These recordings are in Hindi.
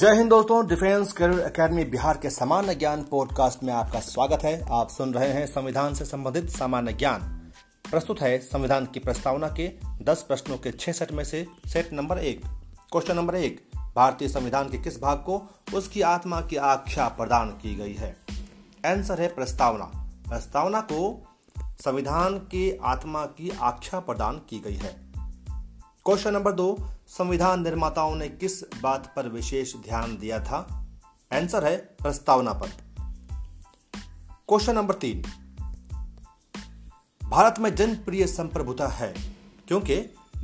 जय हिंद दोस्तों डिफेंस करियर एकेडमी बिहार के सामान्य ज्ञान पॉडकास्ट में आपका स्वागत है। आप सुन रहे हैं संविधान से संबंधित सामान्य ज्ञान। प्रस्तुत है संविधान की प्रस्तावना के 10 प्रश्नों के छह सेट में से सेट नंबर एक। क्वेश्चन नंबर एक, भारतीय संविधान के किस भाग को उसकी आत्मा की आख्या प्रदान की गई है? आंसर है प्रस्तावना। प्रस्तावना को संविधान के आत्मा की आख्या प्रदान की गई है। क्वेश्चन नंबर दो, संविधान निर्माताओं ने किस बात पर विशेष ध्यान दिया था? आंसर है प्रस्तावना पर क्वेश्चन नंबर तीन, भारत में जनप्रिय संप्रभुता है, क्योंकि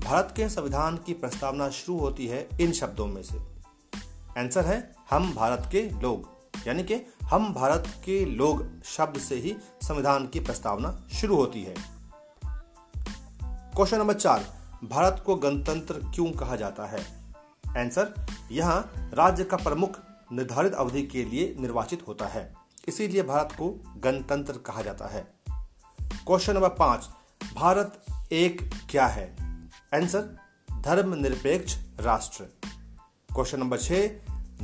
भारत के संविधान की प्रस्तावना शुरू होती है इन शब्दों में से। आंसर है हम भारत के लोग, यानी कि हम भारत के लोग शब्द से ही संविधान की प्रस्तावना शुरू होती है। क्वेश्चन नंबर चार भारत को गणतंत्र क्यों कहा जाता है? आंसर यहाँ राज्य का प्रमुख निर्धारित अवधि के लिए निर्वाचित होता है। इसीलिए भारत को गणतंत्र कहा जाता है। क्वेश्चन नंबर पाँच, भारत एक क्या है? आंसर धर्मनिरपेक्ष राष्ट्र। क्वेश्चन नंबर छह,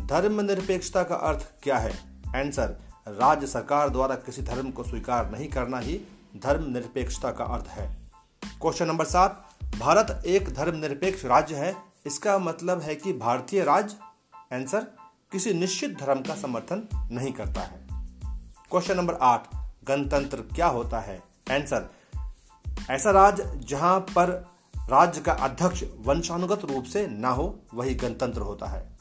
धर्मनिरपेक्षता का अर्थ क्या है? आंसर राज्य सरकार द्वारा किसी धर्म को स्वीकार नहीं करना ही धर्मनिरपेक्षता का अर्थ है। क्वेश्चन नंबर सात भारत एक धर्मनिरपेक्ष राज्य है। इसका मतलब है कि भारतीय राज्य आंसर किसी निश्चित धर्म का समर्थन नहीं करता है। क्वेश्चन नंबर आठ, गणतंत्र क्या होता है? आंसर ऐसा राज्य जहाँ पर राज्य का अध्यक्ष वंशानुगत रूप से ना हो, वही गणतंत्र होता है।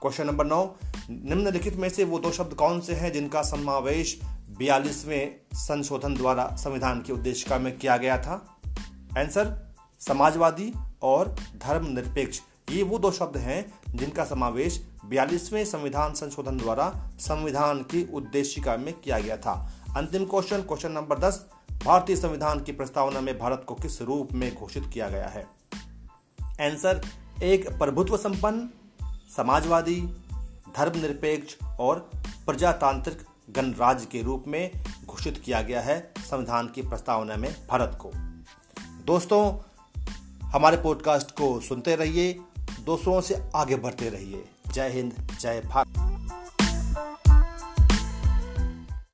क्वेश्चन नंबर नौ, निम्नलिखित में से वो दो शब्द कौन से हैं जिनका समावेश बयालीसवें संशोधन द्वारा संविधान की उद्देशिका में किया गया था? आंसर समाजवादी और धर्मनिरपेक्ष, ये वो दो शब्द हैं जिनका समावेश बयालीसवें संविधान संशोधन द्वारा संविधान की उद्देशिका में किया गया था। अंतिम क्वेश्चन क्वेश्चन नंबर दस, भारतीय संविधान की प्रस्तावना में भारत को किस रूप में घोषित किया गया है? आंसर, एक प्रभुत्व संपन्न, समाजवादी, धर्मनिरपेक्ष और प्रजातांत्रिक गणराज्य के रूप में घोषित किया गया है संविधान की प्रस्तावना में भारत को। दोस्तों हमारे पॉडकास्ट को सुनते रहिए दोस्तों से आगे बढ़ते रहिए। जय हिंद जय भारत।